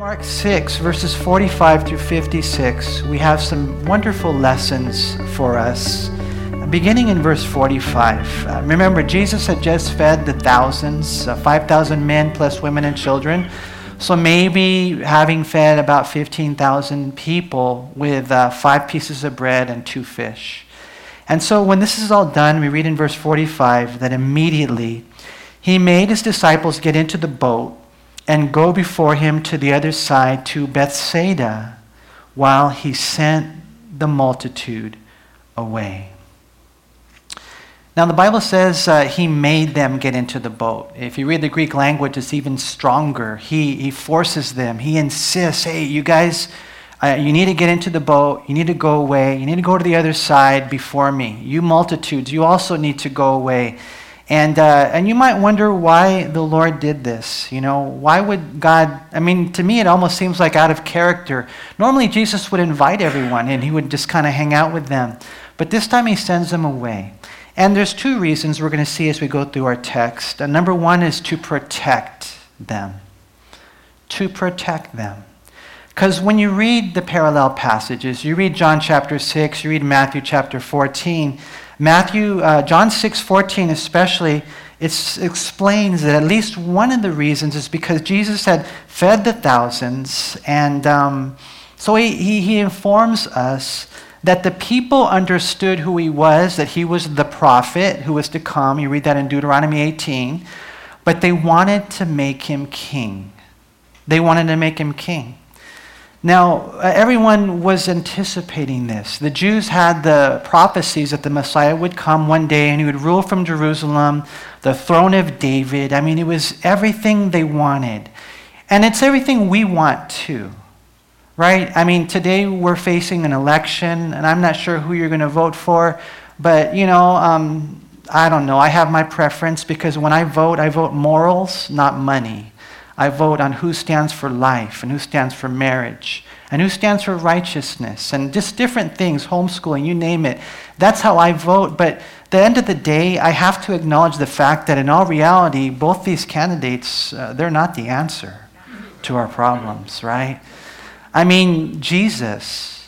Mark 6, verses 45 through 56, we have some wonderful lessons for us. Beginning in verse 45. Uh, remember, Jesus had just fed the thousands, uh, 5,000 men plus women and children. So maybe having fed about 15,000 people with uh, five pieces of bread and two fish. And so when this is all done, we read in verse 45 that immediately he made his disciples get into the boat and go before him to the other side to Bethsaida while he sent the multitude away. Now, the Bible says uh, he made them get into the boat. If you read the Greek language, it's even stronger. He, he forces them, he insists, hey, you guys, uh, you need to get into the boat, you need to go away, you need to go to the other side before me. You multitudes, you also need to go away. And, uh, and you might wonder why the Lord did this. You know, why would God? I mean, to me, it almost seems like out of character. Normally, Jesus would invite everyone and he would just kind of hang out with them. But this time, he sends them away. And there's two reasons we're going to see as we go through our text. And number one is to protect them. To protect them. Because when you read the parallel passages, you read John chapter 6, you read Matthew chapter 14, Matthew, uh, John 6 14 especially, it explains that at least one of the reasons is because Jesus had fed the thousands, and um, so he, he, he informs us that the people understood who he was, that he was the prophet who was to come. You read that in Deuteronomy 18. But they wanted to make him king. They wanted to make him king. Now, uh, everyone was anticipating this. The Jews had the prophecies that the Messiah would come one day and he would rule from Jerusalem, the throne of David. I mean, it was everything they wanted. And it's everything we want too, right? I mean, today we're facing an election, and I'm not sure who you're going to vote for, but, you know, um, I don't know. I have my preference because when I vote, I vote morals, not money. I vote on who stands for life and who stands for marriage and who stands for righteousness and just different things, homeschooling, you name it. That's how I vote. But at the end of the day, I have to acknowledge the fact that in all reality, both these candidates, uh, they're not the answer to our problems, right? I mean, Jesus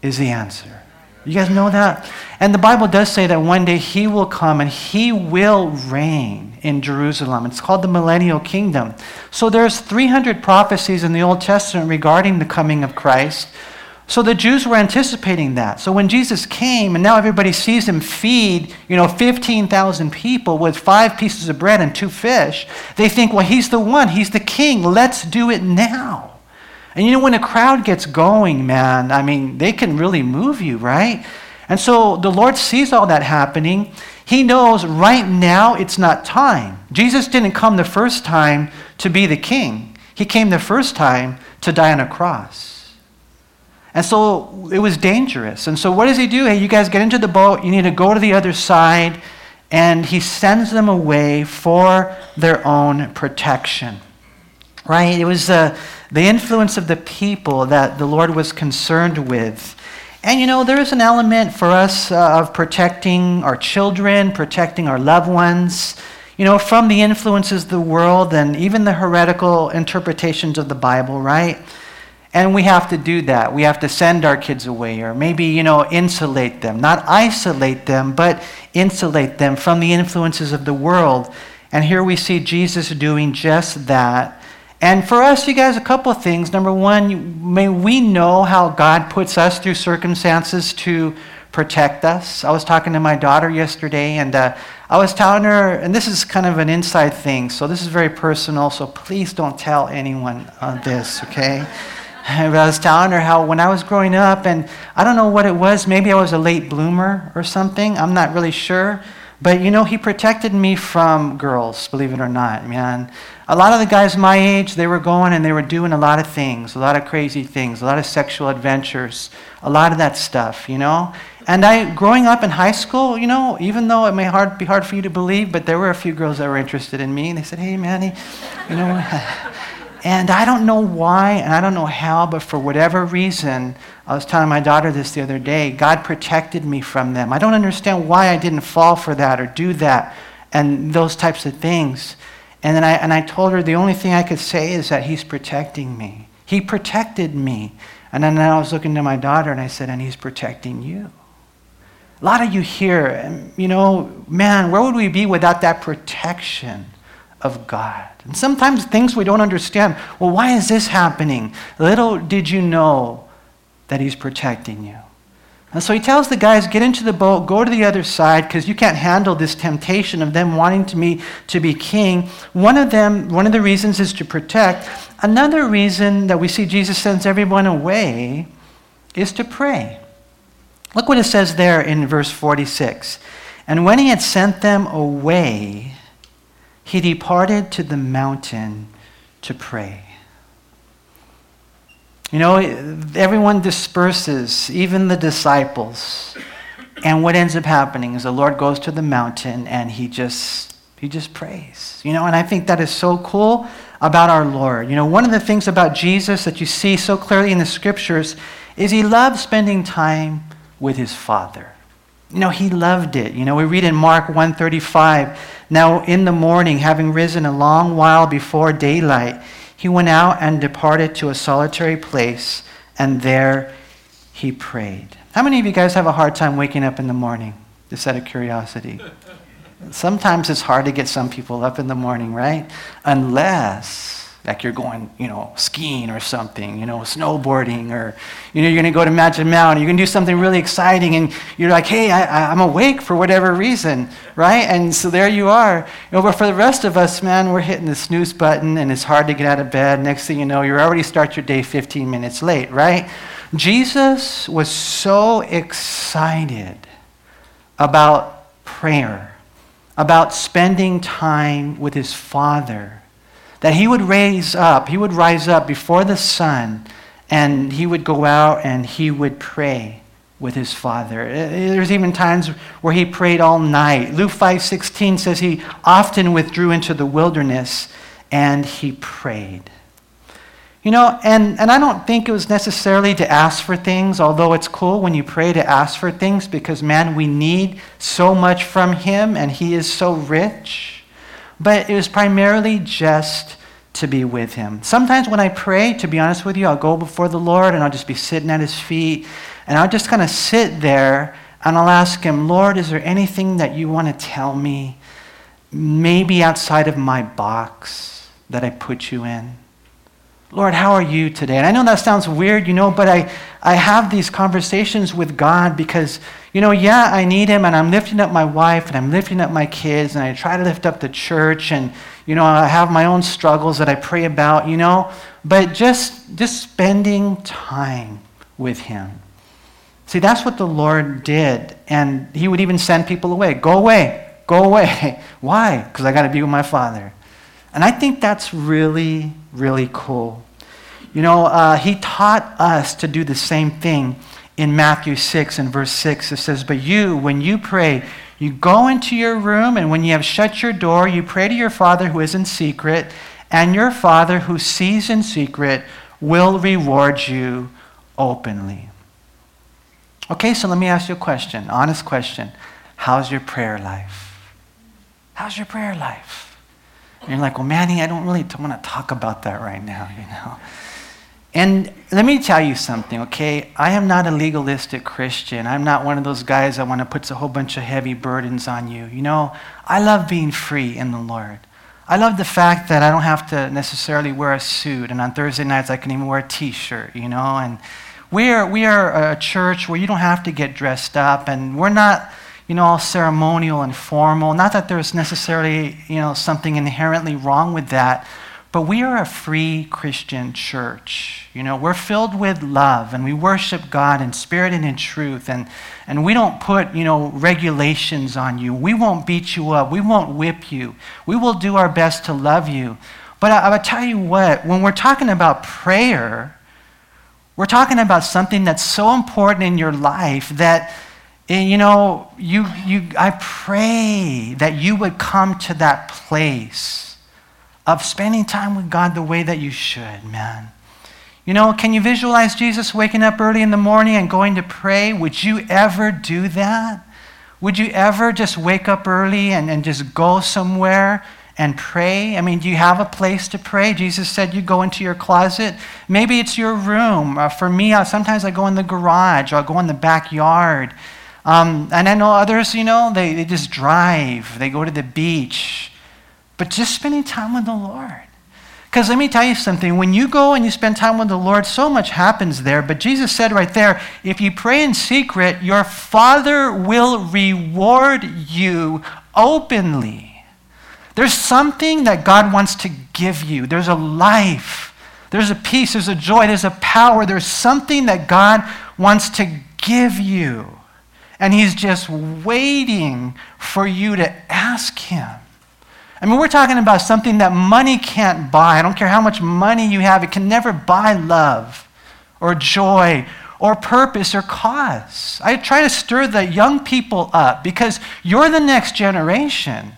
is the answer. You guys know that? And the Bible does say that one day he will come and he will reign in Jerusalem. It's called the millennial kingdom. So there's 300 prophecies in the Old Testament regarding the coming of Christ. So the Jews were anticipating that. So when Jesus came and now everybody sees him feed, you know, 15,000 people with five pieces of bread and two fish, they think, well, he's the one, he's the king. Let's do it now. And you know, when a crowd gets going, man, I mean, they can really move you, right? And so the Lord sees all that happening. He knows right now it's not time. Jesus didn't come the first time to be the king, He came the first time to die on a cross. And so it was dangerous. And so what does He do? Hey, you guys get into the boat, you need to go to the other side. And He sends them away for their own protection. Right? It was. Uh, the influence of the people that the Lord was concerned with. And you know, there is an element for us uh, of protecting our children, protecting our loved ones, you know, from the influences of the world and even the heretical interpretations of the Bible, right? And we have to do that. We have to send our kids away or maybe, you know, insulate them. Not isolate them, but insulate them from the influences of the world. And here we see Jesus doing just that and for us, you guys, a couple of things. Number one, may we know how God puts us through circumstances to protect us. I was talking to my daughter yesterday, and uh, I was telling her, and this is kind of an inside thing, so this is very personal, so please don't tell anyone on this, okay? I was telling her how when I was growing up, and I don't know what it was, maybe I was a late bloomer or something, I'm not really sure. But you know, he protected me from girls, believe it or not, man. A lot of the guys my age, they were going and they were doing a lot of things, a lot of crazy things, a lot of sexual adventures, a lot of that stuff, you know? And I, growing up in high school, you know, even though it may hard, be hard for you to believe, but there were a few girls that were interested in me, and they said, hey, Manny, you know, And I don't know why and I don't know how, but for whatever reason, I was telling my daughter this the other day, God protected me from them. I don't understand why I didn't fall for that or do that and those types of things. And then I, and I told her the only thing I could say is that He's protecting me. He protected me. And then I was looking to my daughter and I said, And He's protecting you. A lot of you here, um, you know, man, where would we be without that protection of God? And sometimes things we don't understand. Well, why is this happening? Little did you know that He's protecting you. And so he tells the guys, get into the boat, go to the other side, because you can't handle this temptation of them wanting to me to be king. One of them, one of the reasons is to protect. Another reason that we see Jesus sends everyone away is to pray. Look what it says there in verse 46. And when he had sent them away, he departed to the mountain to pray. You know, everyone disperses, even the disciples. And what ends up happening is the Lord goes to the mountain and he just he just prays. You know, and I think that is so cool about our Lord. You know, one of the things about Jesus that you see so clearly in the scriptures is he loved spending time with his Father. You know, he loved it. You know, we read in Mark 135, now in the morning, having risen a long while before daylight, he went out and departed to a solitary place, and there he prayed. How many of you guys have a hard time waking up in the morning? Just out of curiosity. Sometimes it's hard to get some people up in the morning, right? Unless like you're going, you know, skiing or something, you know, snowboarding, or, you know, you're going to go to Magic Mountain, you're going to do something really exciting, and you're like, hey, I, am awake for whatever reason, right? And so there you are. You know, but for the rest of us, man, we're hitting the snooze button, and it's hard to get out of bed. Next thing you know, you already start your day 15 minutes late, right? Jesus was so excited about prayer, about spending time with his Father that he would raise up, he would rise up before the sun, and he would go out and he would pray with his father. Uh, there's even times where he prayed all night. Luke 5:16 says he often withdrew into the wilderness and he prayed. You know, and, and I don't think it was necessarily to ask for things, although it's cool when you pray to ask for things because, man, we need so much from Him and He is so rich but it was primarily just to be with him. Sometimes when I pray, to be honest with you, I'll go before the Lord and I'll just be sitting at his feet and I'll just kind of sit there and I'll ask him, Lord, is there anything that you want to tell me? Maybe outside of my box that I put you in. Lord, how are you today? And I know that sounds weird, you know, but I, I have these conversations with God because, you know, yeah, I need Him and I'm lifting up my wife and I'm lifting up my kids and I try to lift up the church and, you know, I have my own struggles that I pray about, you know, but just, just spending time with Him. See, that's what the Lord did. And He would even send people away. Go away. Go away. Why? Because I got to be with my Father. And I think that's really, really cool. You know, uh, he taught us to do the same thing in Matthew 6 and verse 6. It says, But you, when you pray, you go into your room, and when you have shut your door, you pray to your Father who is in secret, and your Father who sees in secret will reward you openly. Okay, so let me ask you a question, honest question. How's your prayer life? How's your prayer life? And you're like, well, Manny, I don't really want to talk about that right now, you know. And let me tell you something, okay? I am not a legalistic Christian. I'm not one of those guys that want to put a whole bunch of heavy burdens on you. You know, I love being free in the Lord. I love the fact that I don't have to necessarily wear a suit, and on Thursday nights I can even wear a T-shirt, you know. And we are we are a church where you don't have to get dressed up, and we're not you know, all ceremonial and formal. Not that there's necessarily, you know, something inherently wrong with that, but we are a free Christian church. You know, we're filled with love and we worship God in spirit and in truth. And, and we don't put, you know, regulations on you. We won't beat you up. We won't whip you. We will do our best to love you. But I, I will tell you what, when we're talking about prayer, we're talking about something that's so important in your life that and you know, you, you, I pray that you would come to that place of spending time with God the way that you should, man. You know, can you visualize Jesus waking up early in the morning and going to pray? Would you ever do that? Would you ever just wake up early and, and just go somewhere and pray? I mean, do you have a place to pray? Jesus said you go into your closet. Maybe it's your room. Uh, for me, sometimes I go in the garage I'll go in the backyard. Um, and I know others, you know, they, they just drive, they go to the beach. But just spending time with the Lord. Because let me tell you something when you go and you spend time with the Lord, so much happens there. But Jesus said right there if you pray in secret, your Father will reward you openly. There's something that God wants to give you, there's a life, there's a peace, there's a joy, there's a power, there's something that God wants to give you. And He's just waiting for you to ask Him. I mean, we're talking about something that money can't buy. I don't care how much money you have, it can never buy love or joy or purpose or cause. I try to stir the young people up because you're the next generation.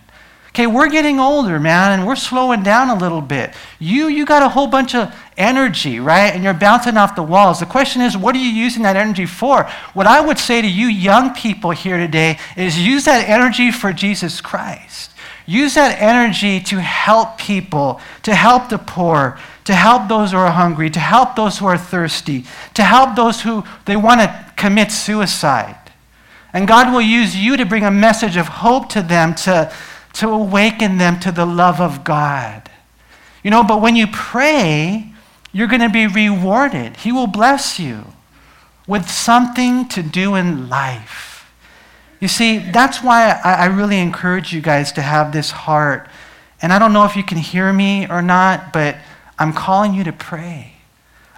Okay, we're getting older, man, and we're slowing down a little bit. You you got a whole bunch of energy, right? And you're bouncing off the walls. The question is, what are you using that energy for? What I would say to you young people here today is use that energy for Jesus Christ. Use that energy to help people, to help the poor, to help those who are hungry, to help those who are thirsty, to help those who they want to commit suicide. And God will use you to bring a message of hope to them, to, to awaken them to the love of God. You know, but when you pray, you're going to be rewarded. He will bless you with something to do in life. You see, that's why I, I, really encourage you guys to have this heart. And I don't know if you can hear me or not, but I'm calling you to pray.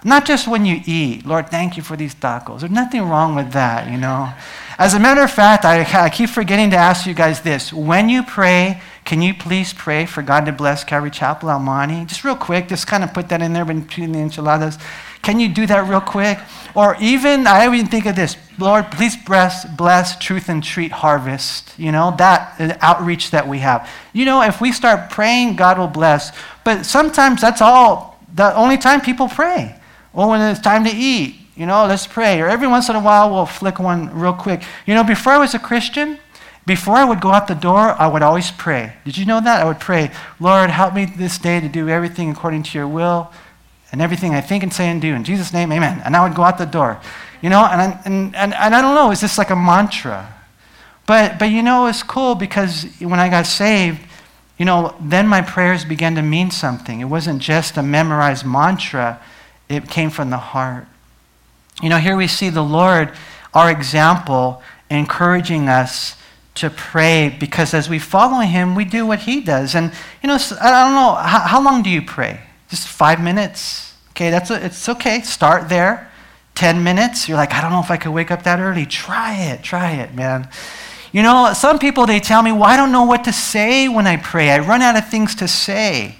Not just when you eat. Lord, thank you for these tacos. There's nothing wrong with that, you know. As a matter of fact, I, I keep forgetting to ask you guys this. When you pray, can you please pray for God to bless Calvary Chapel Almani? Just real quick, just kind of put that in there between the enchiladas. Can you do that real quick? Or even, I even think of this Lord, please bless, bless Truth and Treat Harvest. You know, that uh, outreach that we have. You know, if we start praying, God will bless. But sometimes that's all, the only time people pray. Oh, or when it's time to eat, you know, let's pray. Or every once in a while, we'll flick one real quick. You know, before I was a Christian, before I would go out the door, I would always pray. Did you know that? I would pray, Lord, help me this day to do everything according to your will and everything I think and say and do. In Jesus' name, amen. And I would go out the door. You know, and, I, and, and, and I don't know, it's just like a mantra. But, but you know, it's cool because when I got saved, you know, then my prayers began to mean something. It wasn't just a memorized mantra, it came from the heart. You know, here we see the Lord, our example, encouraging us to pray because as we follow Him, we do what He does. And, you know, I don't know, how, how long do you pray? Just five minutes? Okay, that's a, it's okay. Start there. 10 minutes. You're like, I don't know if I could wake up that early. Try it. Try it, man. You know, some people, they tell me, well, I don't know what to say when I pray. I run out of things to say.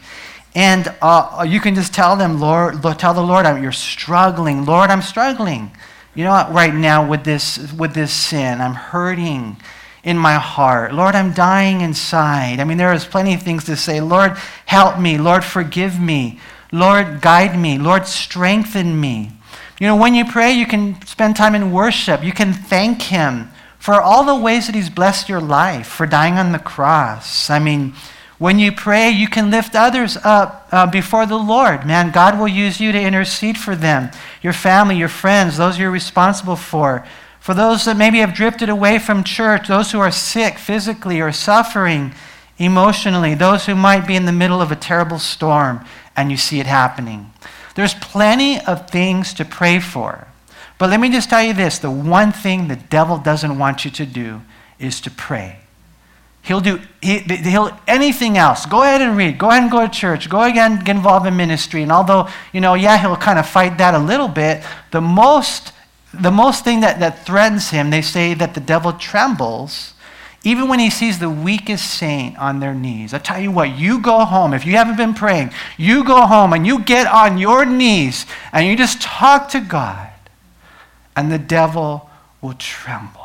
And uh, you can just tell them, Lord, tell the Lord, you're struggling. Lord, I'm struggling. You know, right now with this, with this sin, I'm hurting in my heart. Lord, I'm dying inside. I mean, there is plenty of things to say. Lord, help me. Lord, forgive me. Lord, guide me. Lord, strengthen me. You know, when you pray, you can spend time in worship. You can thank Him for all the ways that He's blessed your life, for dying on the cross. I mean, when you pray, you can lift others up uh, before the Lord. Man, God will use you to intercede for them, your family, your friends, those you're responsible for. For those that maybe have drifted away from church, those who are sick physically or suffering emotionally, those who might be in the middle of a terrible storm and you see it happening. There's plenty of things to pray for. But let me just tell you this the one thing the devil doesn't want you to do is to pray. He'll do he, he'll, anything else. Go ahead and read. Go ahead and go to church. Go again, get involved in ministry. And although, you know, yeah, he'll kind of fight that a little bit, the most, the most thing that, that threatens him, they say that the devil trembles even when he sees the weakest saint on their knees. I tell you what, you go home, if you haven't been praying, you go home and you get on your knees and you just talk to God, and the devil will tremble.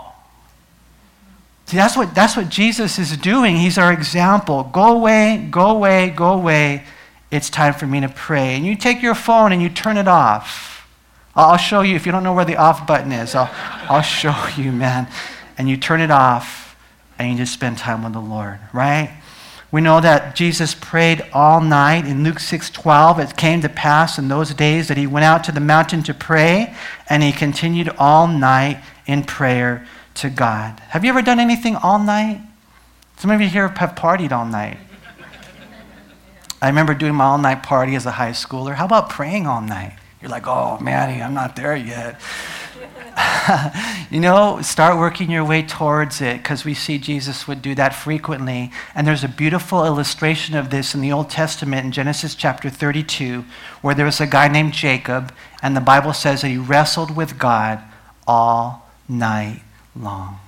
See, that's what, that's what Jesus is doing. He's our example. Go away, go away, go away. It's time for me to pray. And you take your phone and you turn it off. I'll show you. If you don't know where the off button is, I'll, I'll show you, man. And you turn it off and you just spend time with the Lord, right? We know that Jesus prayed all night. In Luke 6:12, it came to pass in those days that he went out to the mountain to pray, and he continued all night in prayer to God. Have you ever done anything all night? Some of you here have partied all night. I remember doing my all-night party as a high schooler. How about praying all night? You're like, oh, Manny, I'm not there yet. you know, start working your way towards it because we see Jesus would do that frequently. And there's a beautiful illustration of this in the Old Testament in Genesis chapter 32, where there was a guy named Jacob, and the Bible says that he wrestled with God all night long.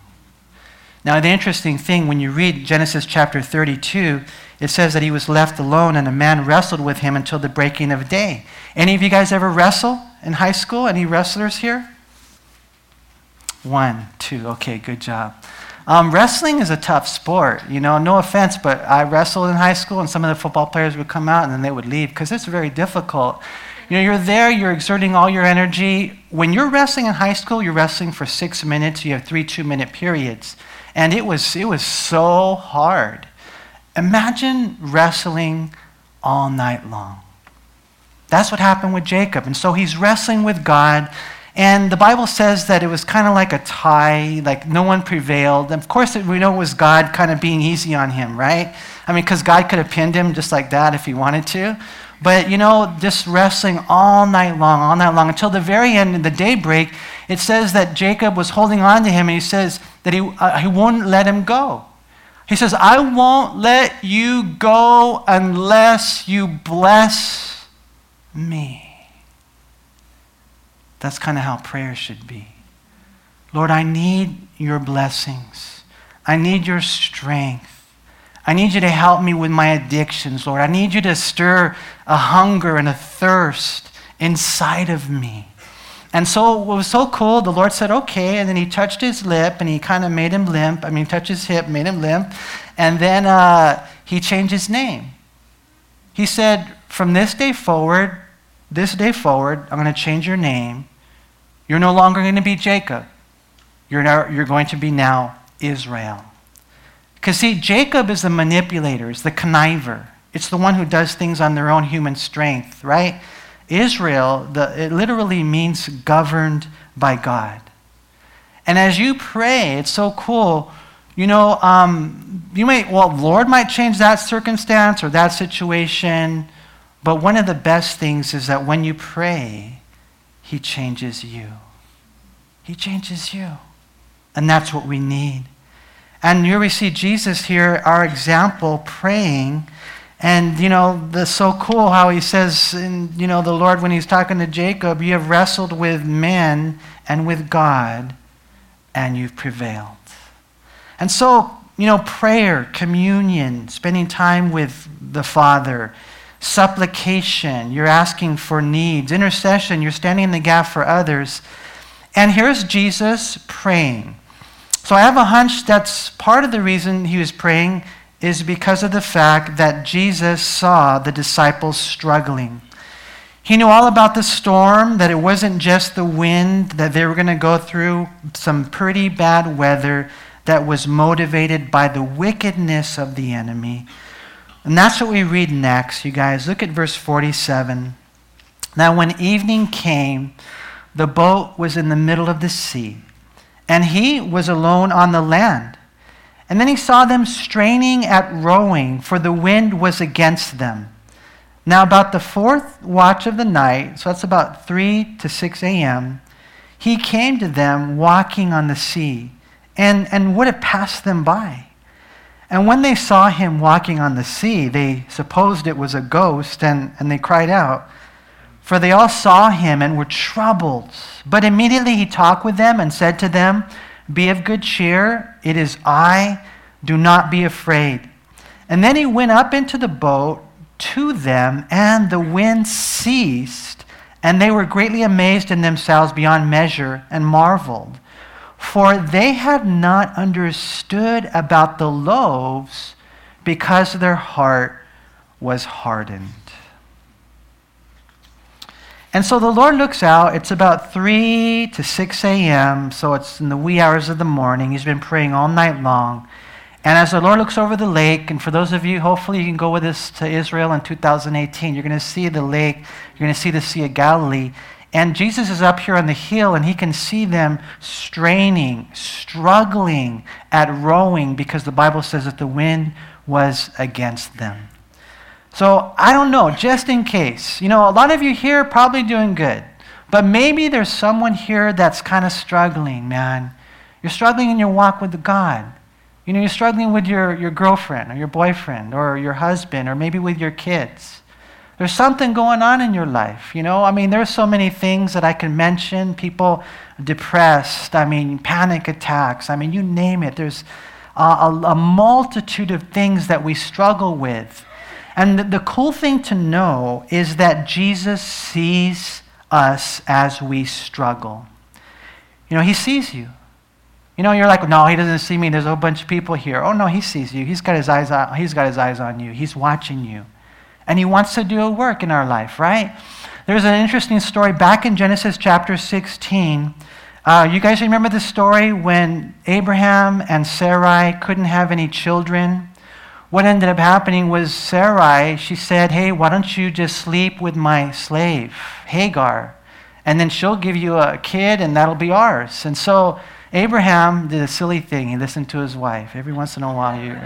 Now, the interesting thing, when you read Genesis chapter 32, it says that he was left alone and a man wrestled with him until the breaking of day. Any of you guys ever wrestle in high school? Any wrestlers here? One, two. Okay, good job. Um, wrestling is a tough sport. You know, no offense, but I wrestled in high school, and some of the football players would come out and then they would leave because it's very difficult. You know, you're there, you're exerting all your energy. When you're wrestling in high school, you're wrestling for six minutes. You have three two-minute periods, and it was it was so hard. Imagine wrestling all night long. That's what happened with Jacob, and so he's wrestling with God and the Bible says that it was kind of like a tie, like no one prevailed. And of course, we know it was God kind of being easy on him, right? I mean, because God could have pinned him just like that if he wanted to. But, you know, just wrestling all night long, all night long, until the very end, in the daybreak, it says that Jacob was holding on to him, and he says that he, uh, he won't let him go. He says, I won't let you go unless you bless me. That's kind of how prayer should be. Lord, I need your blessings. I need your strength. I need you to help me with my addictions, Lord. I need you to stir a hunger and a thirst inside of me. And so what was so cool, the Lord said, okay. And then he touched his lip and he kind of made him limp. I mean, touched his hip, made him limp. And then uh, he changed his name. He said, from this day forward, this day forward, I'm going to change your name you're no longer going to be Jacob. You're, now, you're going to be now Israel. Because, see, Jacob is the manipulator, is the conniver. It's the one who does things on their own human strength, right? Israel, the, it literally means governed by God. And as you pray, it's so cool. You know, um, you may, well, Lord might change that circumstance or that situation, but one of the best things is that when you pray, he changes you. He changes you. And that's what we need. And here we see Jesus here, our example, praying. And, you know, the so cool how he says, in, you know, the Lord, when he's talking to Jacob, you have wrestled with men and with God, and you've prevailed. And so, you know, prayer, communion, spending time with the Father, supplication, you're asking for needs, intercession, you're standing in the gap for others. And here's Jesus praying. So I have a hunch that's part of the reason he was praying is because of the fact that Jesus saw the disciples struggling. He knew all about the storm, that it wasn't just the wind, that they were going to go through some pretty bad weather that was motivated by the wickedness of the enemy. And that's what we read next, you guys. Look at verse 47. Now, when evening came, the boat was in the middle of the sea, and he was alone on the land. And then he saw them straining at rowing, for the wind was against them. Now, about the fourth watch of the night, so that's about 3 to 6 a.m., he came to them walking on the sea, and, and would have passed them by. And when they saw him walking on the sea, they supposed it was a ghost, and, and they cried out. For they all saw him and were troubled. But immediately he talked with them and said to them, Be of good cheer, it is I, do not be afraid. And then he went up into the boat to them, and the wind ceased, and they were greatly amazed in themselves beyond measure and marveled. For they had not understood about the loaves because their heart was hardened. And so the Lord looks out. It's about 3 to 6 a.m., so it's in the wee hours of the morning. He's been praying all night long. And as the Lord looks over the lake, and for those of you, hopefully you can go with us to Israel in 2018, you're going to see the lake, you're going to see the Sea of Galilee. And Jesus is up here on the hill, and he can see them straining, struggling at rowing because the Bible says that the wind was against them. So I don't know, just in case. You know, a lot of you here are probably doing good, but maybe there's someone here that's kind of struggling, man. You're struggling in your walk with God. You know, you're struggling with your, your girlfriend or your boyfriend or your husband or maybe with your kids. There's something going on in your life, you know? I mean, there's so many things that I can mention. People depressed, I mean, panic attacks, I mean, you name it. There's a, a, a multitude of things that we struggle with. And the, cool thing to know is that Jesus sees us as we struggle. You know, He sees you. You know, you're like, no, he doesn't see me. There's a whole bunch of people here. Oh no, he sees you. He's got his eyes on, he's got his eyes on you. He's watching you. And he wants to do a work in our life, right? There's an interesting story back in Genesis chapter 16. Uh, you guys remember the story when Abraham and Sarai couldn't have any children? What ended up happening was Sarai, she said, Hey, why don't you just sleep with my slave, Hagar? And then she'll give you a kid and that'll be ours. And so Abraham did a silly thing. He listened to his wife. Every once in a while, you,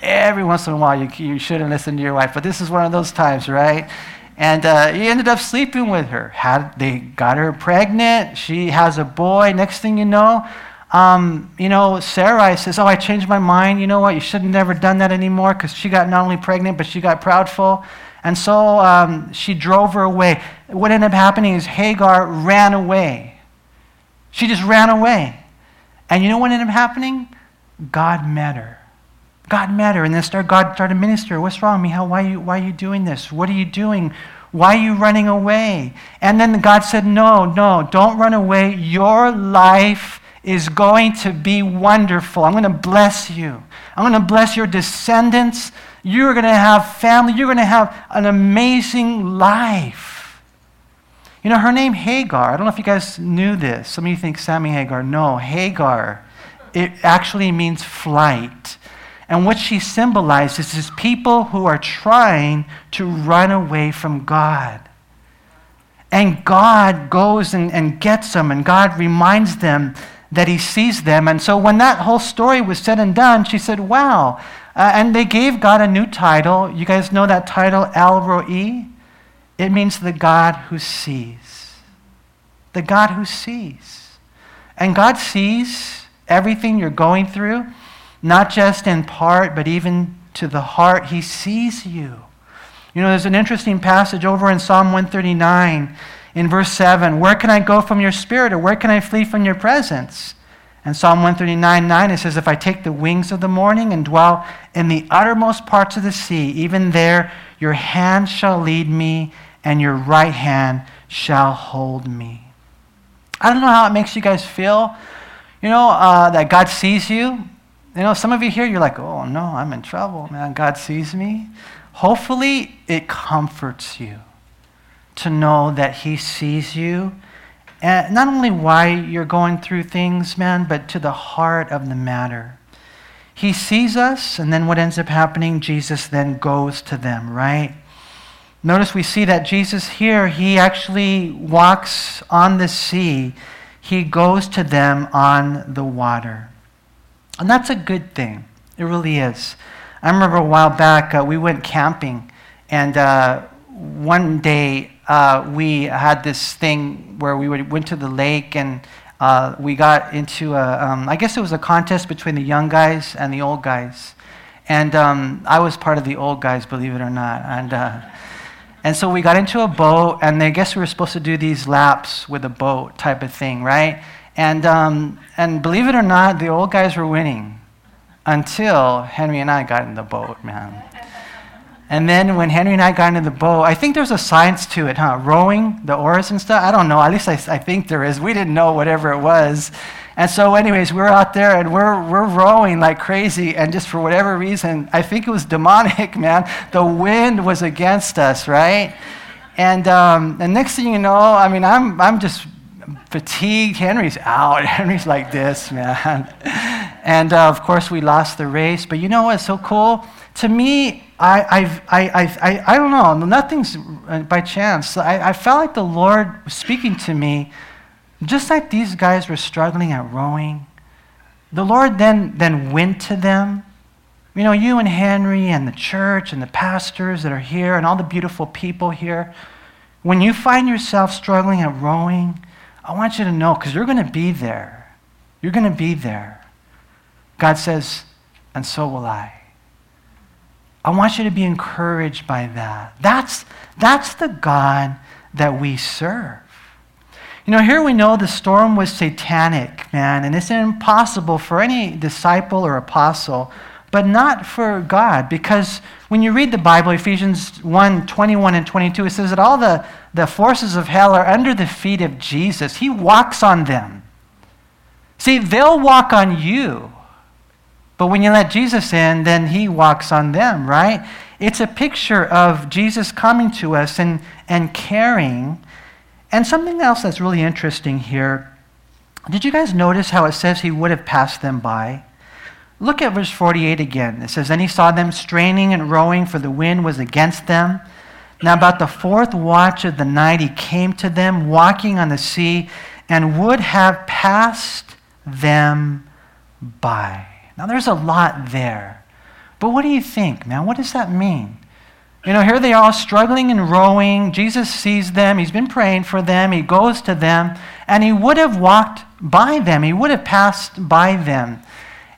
every once in a while, you, you shouldn't listen to your wife. But this is one of those times, right? And uh, he ended up sleeping with her. Had, they got her pregnant. She has a boy. Next thing you know, um, you know, Sarai says, Oh, I changed my mind. You know what? You should have never done that anymore because she got not only pregnant, but she got proudful. And so um, she drove her away. What ended up happening is Hagar ran away. She just ran away. And you know what ended up happening? God met her. God met her, and then start, God started to minister. What's wrong, Michal? Why you, why are you doing this? What are you doing? Why are you running away? And then God said, No, no, don't run away. Your life is going to be wonderful. I'm going to bless you. I'm going to bless your descendants. You're going to have family. You're going to have an amazing life. You know, her name Hagar, I don't know if you guys knew this. Some of you think Sammy Hagar. No, Hagar. It actually means flight. And what she symbolizes is people who are trying to run away from God. And God goes and, and gets them, and God reminds them that He sees them. And so when that whole story was said and done, she said, Wow. Uh, and they gave God a new title. You guys know that title, El Roi? It means the God who sees. The God who sees. And God sees everything you're going through, not just in part, but even to the heart. He sees you. You know, there's an interesting passage over in Psalm 139 in verse 7 Where can I go from your spirit, or where can I flee from your presence? And Psalm 139 9, it says, If I take the wings of the morning and dwell in the uttermost parts of the sea, even there your hand shall lead me, and your right hand shall hold me. I don't know how it makes you guys feel, you know, uh, that God sees you. You know, some of you here, you're like, oh no, I'm in trouble, man. God sees me. Hopefully, it comforts you to know that He sees you. And not only why you're going through things, man, but to the heart of the matter. He sees us, and then what ends up happening, Jesus then goes to them, right? Notice we see that Jesus here, he actually walks on the sea. He goes to them on the water. And that's a good thing. It really is. I remember a while back, uh, we went camping, and uh, one day uh, we had this thing where we would, went to the lake and uh, we got into a, um, I guess it was a contest between the young guys and the old guys. And um, I was part of the old guys, believe it or not. And uh, and so we got into a boat, and I guess we were supposed to do these laps with a boat type of thing, right? And, um, and believe it or not, the old guys were winning until Henry and I got in the boat, man. And then when Henry and I got into the boat, I think there's a science to it, huh? Rowing, the oars and stuff. I don't know. At least I, I think there is. We didn't know whatever it was. And so, anyways, we're out there and we're, we're rowing like crazy. And just for whatever reason, I think it was demonic, man. The wind was against us, right? And, um, and next thing you know, I mean, I'm, I'm just fatigued. Henry's out. Henry's like this, man. And uh, of course, we lost the race. But you know what's so cool? To me, I, I've, I, I, I, don't know, nothing's uh, by chance. I, I felt like the Lord was speaking to me, just like these guys were struggling at rowing. The Lord then, then went to them. You know, you and Henry and the church and the pastors that are here and all the beautiful people here, when you find yourself struggling at rowing, I want you to know, because you're going to be there. You're going to be there. God says, and so will I. I want you to be encouraged by that. That's, that's the God that we serve. You know, here we know the storm was satanic, man, and it's impossible for any disciple or apostle, but not for God, because when you read the Bible, Ephesians 1 21 and 22, it says that all the, the forces of hell are under the feet of Jesus. He walks on them. See, they'll walk on you. But when you let Jesus in, then he walks on them, right? It's a picture of Jesus coming to us and, and caring. And something else that's really interesting here. Did you guys notice how it says he would have passed them by? Look at verse 48 again. It says, Then he saw them straining and rowing, for the wind was against them. Now, about the fourth watch of the night, he came to them, walking on the sea, and would have passed them by. Now, there's a lot there. But what do you think, man? What does that mean? You know, here they are struggling and rowing. Jesus sees them. He's been praying for them. He goes to them, and he would have walked by them. He would have passed by them.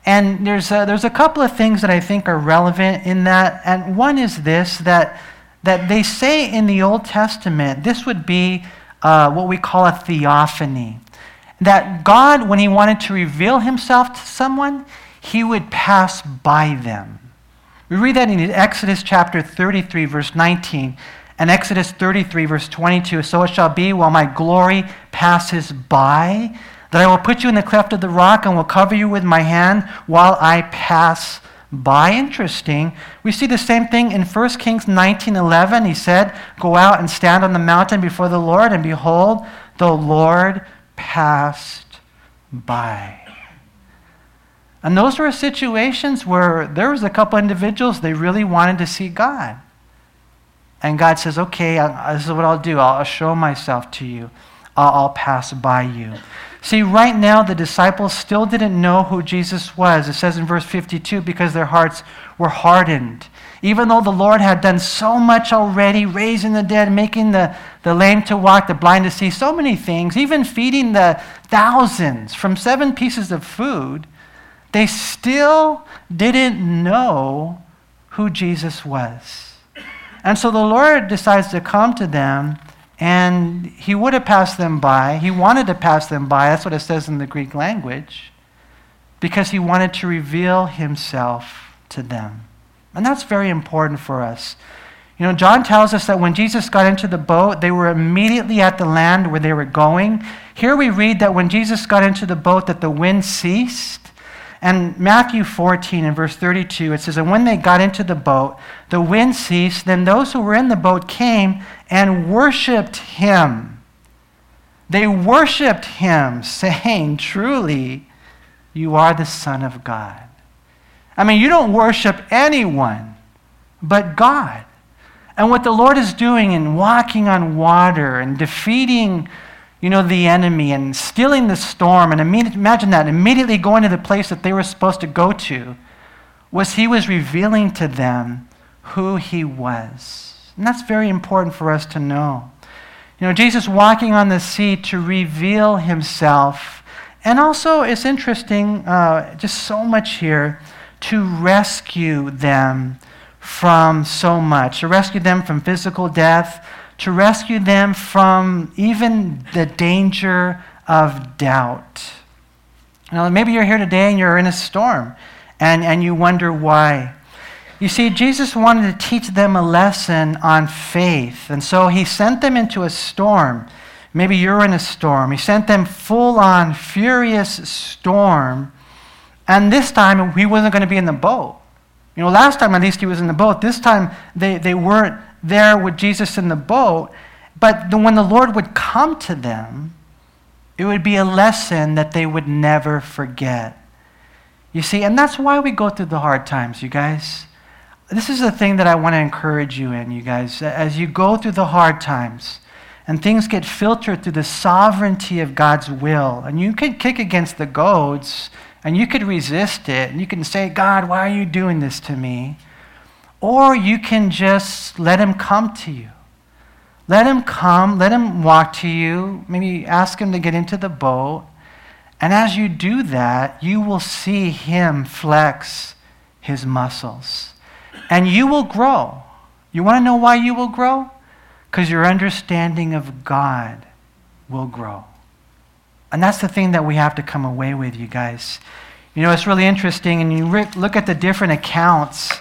And there's a, there's a couple of things that I think are relevant in that. And one is this that, that they say in the Old Testament, this would be uh, what we call a theophany. That God, when he wanted to reveal himself to someone, he would pass by them. We read that in Exodus chapter 33, verse 19, and Exodus 33, verse 22. So it shall be while my glory passes by, that I will put you in the cleft of the rock and will cover you with my hand while I pass by. Interesting. We see the same thing in 1 Kings 19:11. He said, "Go out and stand on the mountain before the Lord, and behold, the Lord passed by." And those were situations where there was a couple individuals, they really wanted to see God. And God says, okay, this is what I'll do. I'll, I'll show myself to you. I'll, I'll pass by you. See, right now, the disciples still didn't know who Jesus was. It says in verse 52 because their hearts were hardened. Even though the Lord had done so much already, raising the dead, making the, the lame to walk, the blind to see, so many things, even feeding the thousands from seven pieces of food, they still didn't know who Jesus was. And so the Lord decides to come to them, and he would have passed them by. He wanted to pass them by. That's what it says in the Greek language, because he wanted to reveal himself to them. And that's very important for us. You know, John tells us that when Jesus got into the boat, they were immediately at the land where they were going. Here we read that when Jesus got into the boat that the wind ceased and Matthew 14 and verse 32, it says, And when they got into the boat, the wind ceased. Then those who were in the boat came and worshiped him. They worshiped him, saying, Truly, you are the Son of God. I mean, you don't worship anyone but God. And what the Lord is doing in walking on water and defeating you know, the enemy and stealing the storm. And imagine that, immediately going to the place that they were supposed to go to, was he was revealing to them who he was. And that's very important for us to know. You know, Jesus walking on the sea to reveal himself. And also, it's interesting, uh, just so much here, to rescue them from so much, to rescue them from physical death, to rescue them from even the danger of doubt. Now, maybe you're here today and you're in a storm and, and you wonder why. You see, Jesus wanted to teach them a lesson on faith, and so he sent them into a storm. Maybe you're in a storm. He sent them full on, furious storm, and this time he wasn't going to be in the boat. You know, last time at least he was in the boat. This time they, they weren't there with Jesus in the boat, but the, when the Lord would come to them, it would be a lesson that they would never forget. You see, and that's why we go through the hard times, you guys. This is the thing that I want to encourage you in, you guys. As you go through the hard times and things get filtered through the sovereignty of God's will, and you can kick against the goads and you could resist it and you can say, God, why are you doing this to me? Or you can just let Him come to you. Let Him come, let Him walk to you, maybe ask Him to get into the boat and as you do that, you will see him flex his muscles. And you will grow. You want to know why you will grow? Because your understanding of God will grow. And that's the thing that we have to come away with, you guys. You know, it's really interesting, and you look at the different accounts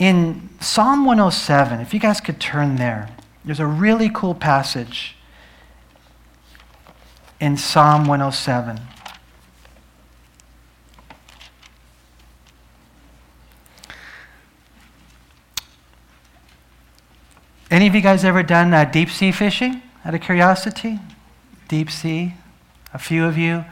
in Psalm 107. If you guys could turn there, there's a really cool passage in Psalm 107. Any of you guys ever done uh, deep sea fishing out of curiosity? Deep sea? A few of you?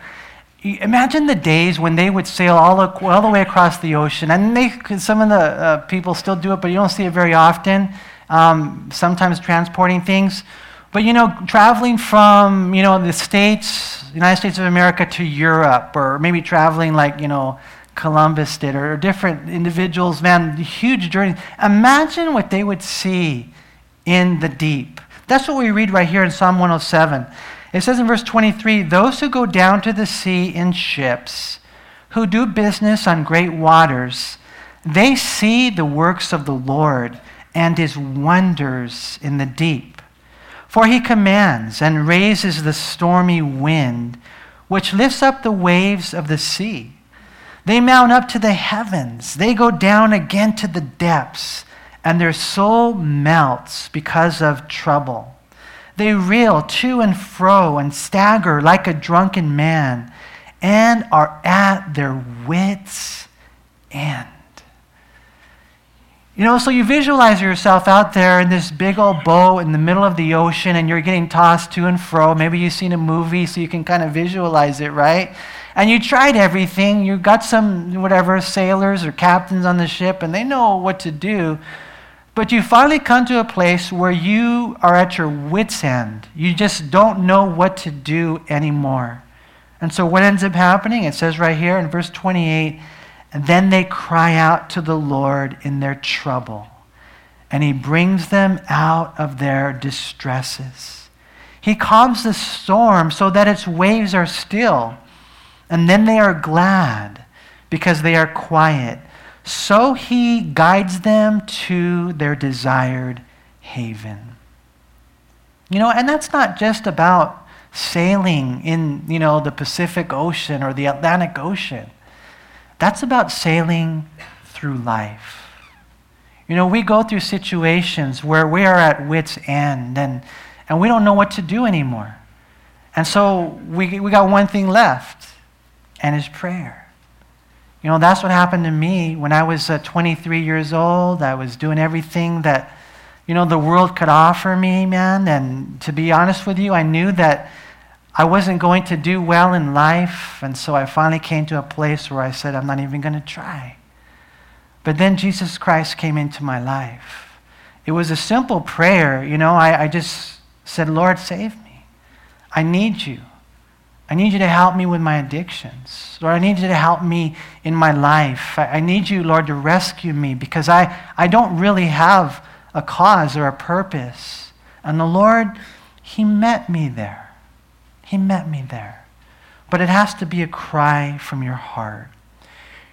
Imagine the days when they would sail all, all the way across the ocean. And they, some of the uh, people still do it, but you don't see it very often. Um, sometimes transporting things. But you know, traveling from you know the states, United States of America to Europe, or maybe traveling like you know Columbus did, or different individuals, man, huge journeys. Imagine what they would see in the deep. That's what we read right here in Psalm 107. It says in verse 23 Those who go down to the sea in ships, who do business on great waters, they see the works of the Lord and his wonders in the deep. For he commands and raises the stormy wind, which lifts up the waves of the sea. They mount up to the heavens, they go down again to the depths and their soul melts because of trouble. They reel to and fro and stagger like a drunken man and are at their wits' end. You know, so you visualize yourself out there in this big old boat in the middle of the ocean and you're getting tossed to and fro. Maybe you've seen a movie so you can kind of visualize it, right? And you tried everything. You got some, whatever, sailors or captains on the ship and they know what to do. But you finally come to a place where you are at your wits' end. You just don't know what to do anymore. And so, what ends up happening? It says right here in verse 28 and then they cry out to the Lord in their trouble, and He brings them out of their distresses. He calms the storm so that its waves are still, and then they are glad because they are quiet so he guides them to their desired haven. You know, and that's not just about sailing in, you know, the Pacific Ocean or the Atlantic Ocean. That's about sailing through life. You know, we go through situations where we are at wits' end and, and we don't know what to do anymore. And so we, we got one thing left, and it's prayer. You know, that's what happened to me when I was uh, 23 years old. I was doing everything that, you know, the world could offer me, man. And to be honest with you, I knew that I wasn't going to do well in life. And so I finally came to a place where I said, I'm not even going to try. But then Jesus Christ came into my life. It was a simple prayer. You know, I, I just said, Lord, save me. I need you. I need you to help me with my addictions. Lord, I need you to help me in my life. I, I, need you, Lord, to rescue me because I, I don't really have a cause or a purpose. And the Lord, He met me there. He met me there. But it has to be a cry from your heart.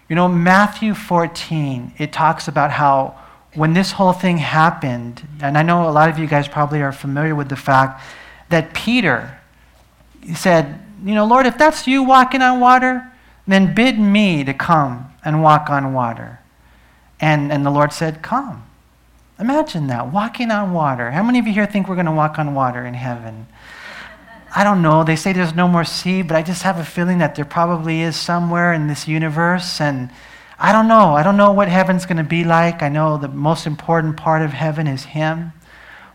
You know, Matthew 14, it talks about how when this whole thing happened, and I know a lot of you guys probably are familiar with the fact that Peter said, you know, Lord, if that's you walking on water, then bid me to come and walk on water. And, and the Lord said, Come. Imagine that, walking on water. How many of you here think we're going to walk on water in heaven? I don't know. They say there's no more sea, but I just have a feeling that there probably is somewhere in this universe. And I don't know. I don't know what heaven's going to be like. I know the most important part of heaven is Him.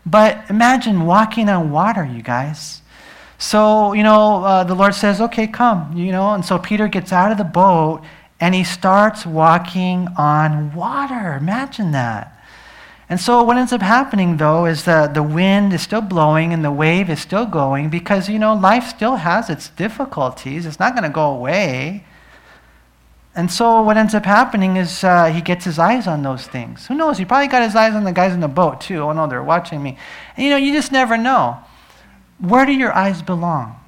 But imagine walking on water, you guys. So, you know, uh, the Lord says, okay, come, you know. And so Peter gets out of the boat and he starts walking on water. Imagine that. And so what ends up happening though is that the wind is still blowing and the wave is still going because you know life still has its difficulties. It's not going to go away. And so what ends up happening is uh, he gets his eyes on those things. Who knows? He probably got his eyes on the guys in the boat too. Oh no, they're watching me. And you know, you just never know. Where do your eyes belong?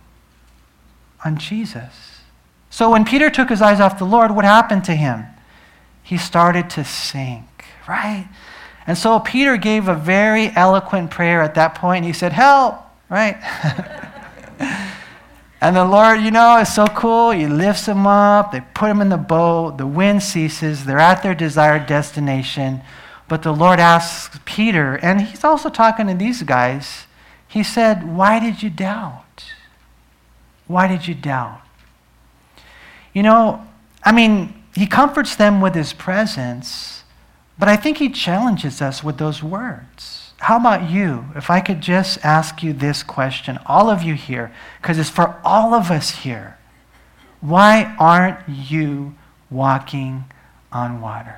On Jesus. So when Peter took his eyes off the Lord, what happened to him? He started to sink, right? And so Peter gave a very eloquent prayer at that point. He said, Help, right? and the Lord, you know, is so cool. He lifts them up, they put them in the boat, the wind ceases, they're at their desired destination. But the Lord asks Peter, and he's also talking to these guys, he said, Why did you doubt? Why did you doubt? You know, I mean, he comforts them with his presence. But I think he challenges us with those words. How about you? If I could just ask you this question, all of you here, because it's for all of us here. Why aren't you walking on water?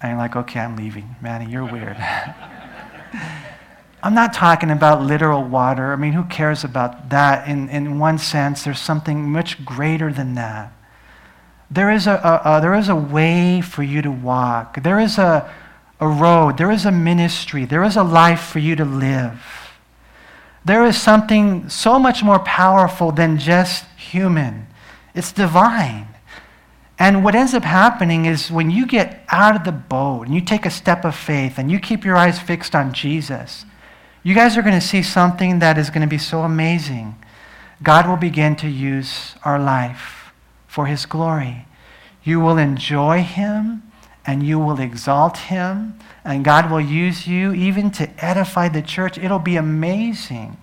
And you're like, okay, I'm leaving. Manny, you're weird. I'm not talking about literal water. I mean, who cares about that? In, in one sense, there's something much greater than that. There is a, a, a, there is a way for you to walk. There is a, a road. There is a ministry. There is a life for you to live. There is something so much more powerful than just human, it's divine. And what ends up happening is when you get out of the boat and you take a step of faith and you keep your eyes fixed on Jesus, you guys are going to see something that is going to be so amazing. God will begin to use our life for his glory. You will enjoy him and you will exalt him, and God will use you even to edify the church. It'll be amazing.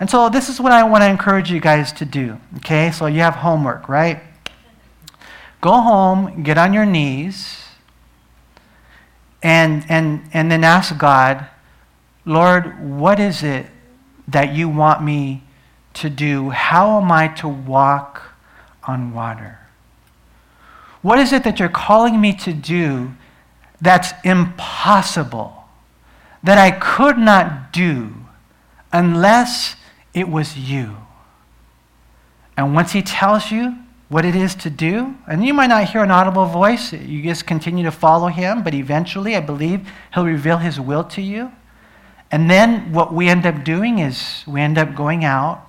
And so, this is what I want to encourage you guys to do. Okay, so you have homework, right? Go home, get on your knees, and, and, and then ask God, Lord, what is it that you want me to do? How am I to walk on water? What is it that you're calling me to do that's impossible, that I could not do unless it was you? And once he tells you what it is to do, and you might not hear an audible voice, you just continue to follow him, but eventually, I believe, he'll reveal his will to you. And then what we end up doing is we end up going out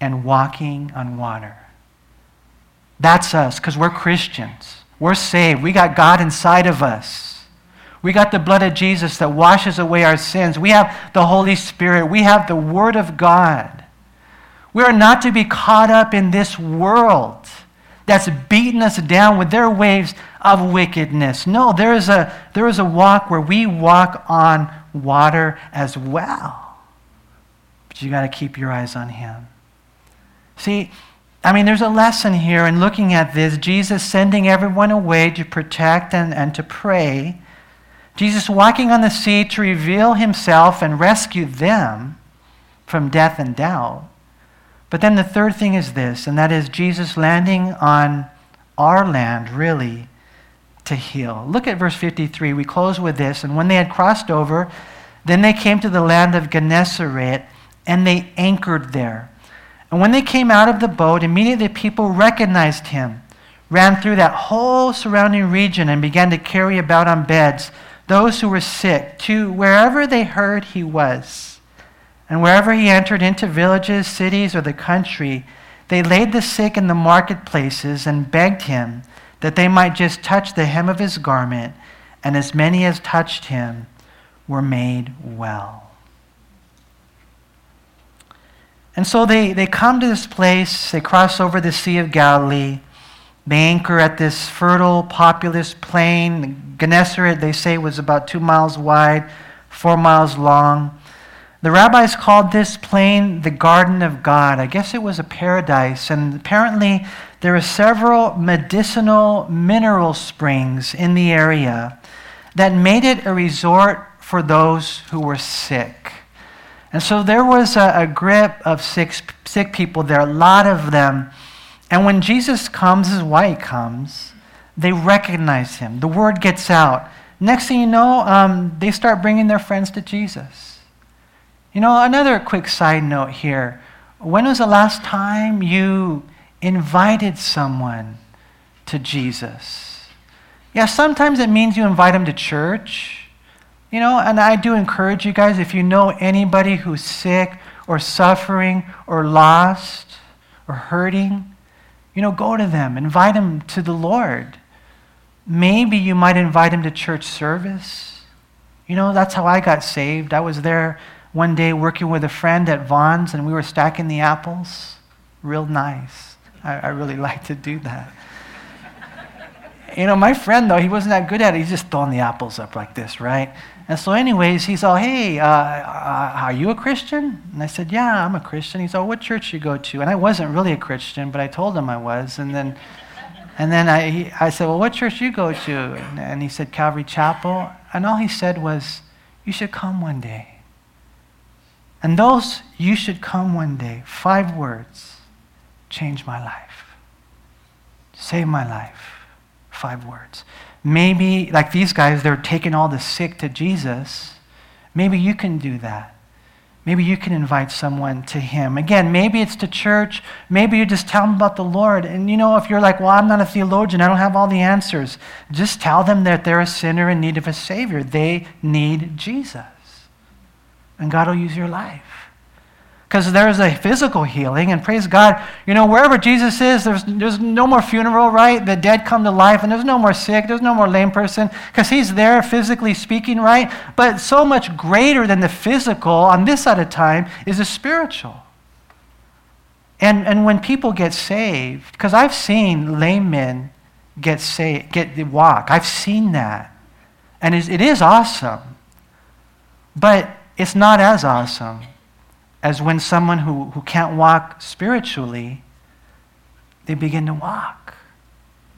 and walking on water. That's us because we're Christians. We're saved. We got God inside of us. We got the blood of Jesus that washes away our sins. We have the Holy Spirit. We have the Word of God. We are not to be caught up in this world that's beating us down with their waves of wickedness. No, there is a, there is a walk where we walk on water as well. But you got to keep your eyes on Him. See, I mean, there's a lesson here in looking at this. Jesus sending everyone away to protect and, and to pray. Jesus walking on the sea to reveal himself and rescue them from death and doubt. But then the third thing is this, and that is Jesus landing on our land, really, to heal. Look at verse 53. We close with this. And when they had crossed over, then they came to the land of Gennesaret, and they anchored there. And when they came out of the boat, immediately people recognized him, ran through that whole surrounding region, and began to carry about on beds those who were sick to wherever they heard he was. And wherever he entered into villages, cities, or the country, they laid the sick in the marketplaces and begged him that they might just touch the hem of his garment, and as many as touched him were made well. And so they, they come to this place, they cross over the Sea of Galilee, they anchor at this fertile, populous plain. Gennesaret, they say, was about two miles wide, four miles long. The rabbis called this plain the Garden of God. I guess it was a paradise. And apparently, there are several medicinal mineral springs in the area that made it a resort for those who were sick. And so there was a, a grip of sick, sick people there, a lot of them. And when Jesus comes, is why he comes, they recognize him. The word gets out. Next thing you know, um, they start bringing their friends to Jesus. You know, another quick side note here. When was the last time you invited someone to Jesus? Yeah, sometimes it means you invite them to church. You know, and I do encourage you guys if you know anybody who's sick or suffering or lost or hurting, you know, go to them, invite them to the Lord. Maybe you might invite them to church service. You know, that's how I got saved. I was there one day working with a friend at Vons and we were stacking the apples. Real nice. I, I really like to do that. you know, my friend, though, he wasn't that good at it. He's just throwing the apples up like this, right? And so, anyways, he's all, hey, uh, uh, are you a Christian? And I said, yeah, I'm a Christian. He's all, what church you go to? And I wasn't really a Christian, but I told him I was. And then, and then I, he, I said, well, what church you go to? And, and he said, Calvary Chapel. And all he said was, you should come one day. And those, you should come one day, five words, change my life, save my life, five words. Maybe, like these guys, they're taking all the sick to Jesus. Maybe you can do that. Maybe you can invite someone to Him. Again, maybe it's to church. Maybe you just tell them about the Lord. And you know, if you're like, well, I'm not a theologian, I don't have all the answers, just tell them that they're a sinner in need of a Savior. They need Jesus. And God will use your life because there's a physical healing. And praise God, you know, wherever Jesus is, there's, there's no more funeral, right? The dead come to life, and there's no more sick, there's no more lame person, because he's there physically speaking, right? But so much greater than the physical on this side of time is the spiritual. And, and when people get saved, because I've seen lame men get saved, get the walk. I've seen that. And it is awesome. But it's not as awesome as when someone who, who can't walk spiritually, they begin to walk.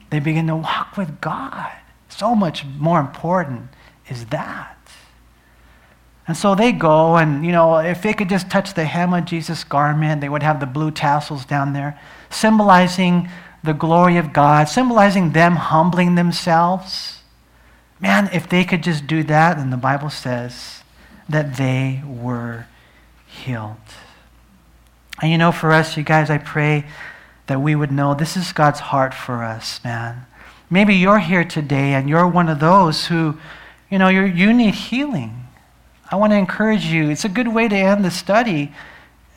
They begin to walk with God. So much more important is that. And so they go, and you know, if they could just touch the hem of Jesus' garment, they would have the blue tassels down there, symbolizing the glory of God, symbolizing them humbling themselves. Man, if they could just do that, then the Bible says that they were healed. And you know, for us, you guys, I pray that we would know this is God's heart for us, man. Maybe you're here today and you're one of those who, you know, you you need healing. I want to encourage you. It's a good way to end the study.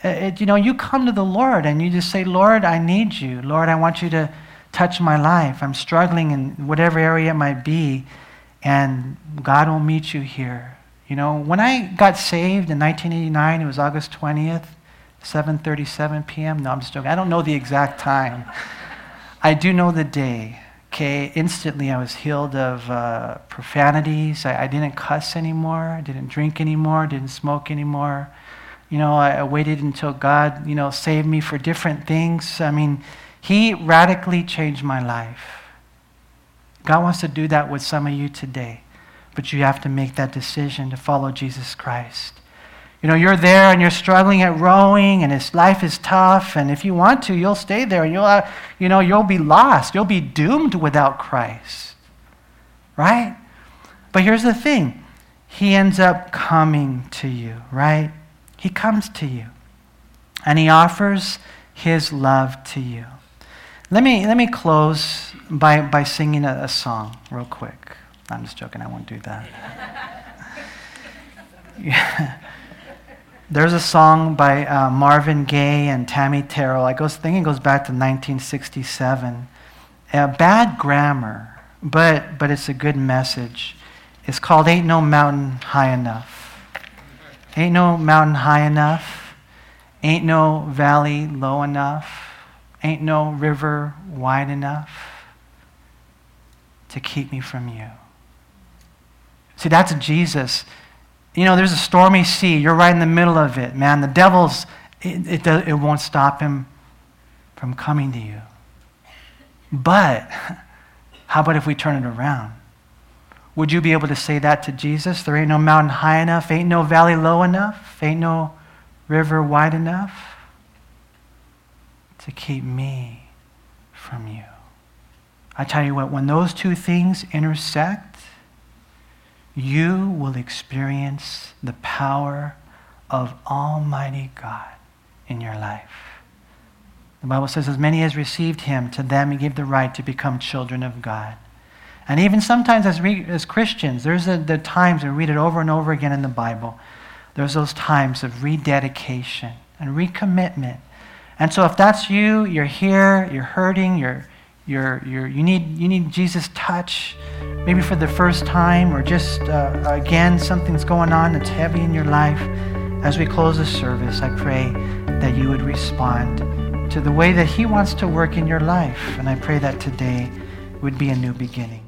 Uh, it, you know, you come to the Lord and you just say, Lord, I need you. Lord, I want you to touch my life. I'm struggling in whatever area it might be, and God will meet you here. You know, when I got saved in 1989, it was August 20th, 7:37 p.m. No, I'm just joking. I don't know the exact time. I do know the day. Okay, instantly I was healed of uh, profanities. I, I, didn't cuss anymore. I didn't drink anymore. Didn't smoke anymore. You know, I, I waited until God, you know, saved me for different things. I mean, He radically changed my life. God wants to do that with some of you today but you have to make that decision to follow Jesus Christ. You know, you're there and you're struggling at rowing and his life is tough and if you want to, you'll stay there and you'll uh, you know, you'll be lost. You'll be doomed without Christ. Right? But here's the thing. He ends up coming to you, right? He comes to you. And he offers his love to you. Let me, let me close by, by singing a, a song real quick. I'm just joking, I won't do that. yeah. There's a song by uh, Marvin Gaye and Tammy Terrell. I goes, think it goes back to 1967. Uh, bad grammar, but, but it's a good message. It's called Ain't No Mountain High Enough. Ain't no mountain high enough. Ain't no valley low enough. Ain't no river wide enough to keep me from you. See, that's Jesus. You know, there's a stormy sea. You're right in the middle of it, man. The devil's, it, it, it won't stop him from coming to you. But how about if we turn it around? Would you be able to say that to Jesus? There ain't no mountain high enough, ain't no valley low enough, ain't no river wide enough to keep me from you. I tell you what, when those two things intersect, you will experience the power of Almighty God in your life. The Bible says, as many as received him, to them he gave the right to become children of God. And even sometimes as, as Christians, there's the times we read it over and over again in the Bible. There's those times of rededication and recommitment. And so if that's you, you're here, you're hurting, you're, you're, you're, you, need, you need Jesus' touch, maybe for the first time, or just uh, again, something's going on that's heavy in your life. As we close the service, I pray that you would respond to the way that He wants to work in your life. And I pray that today would be a new beginning.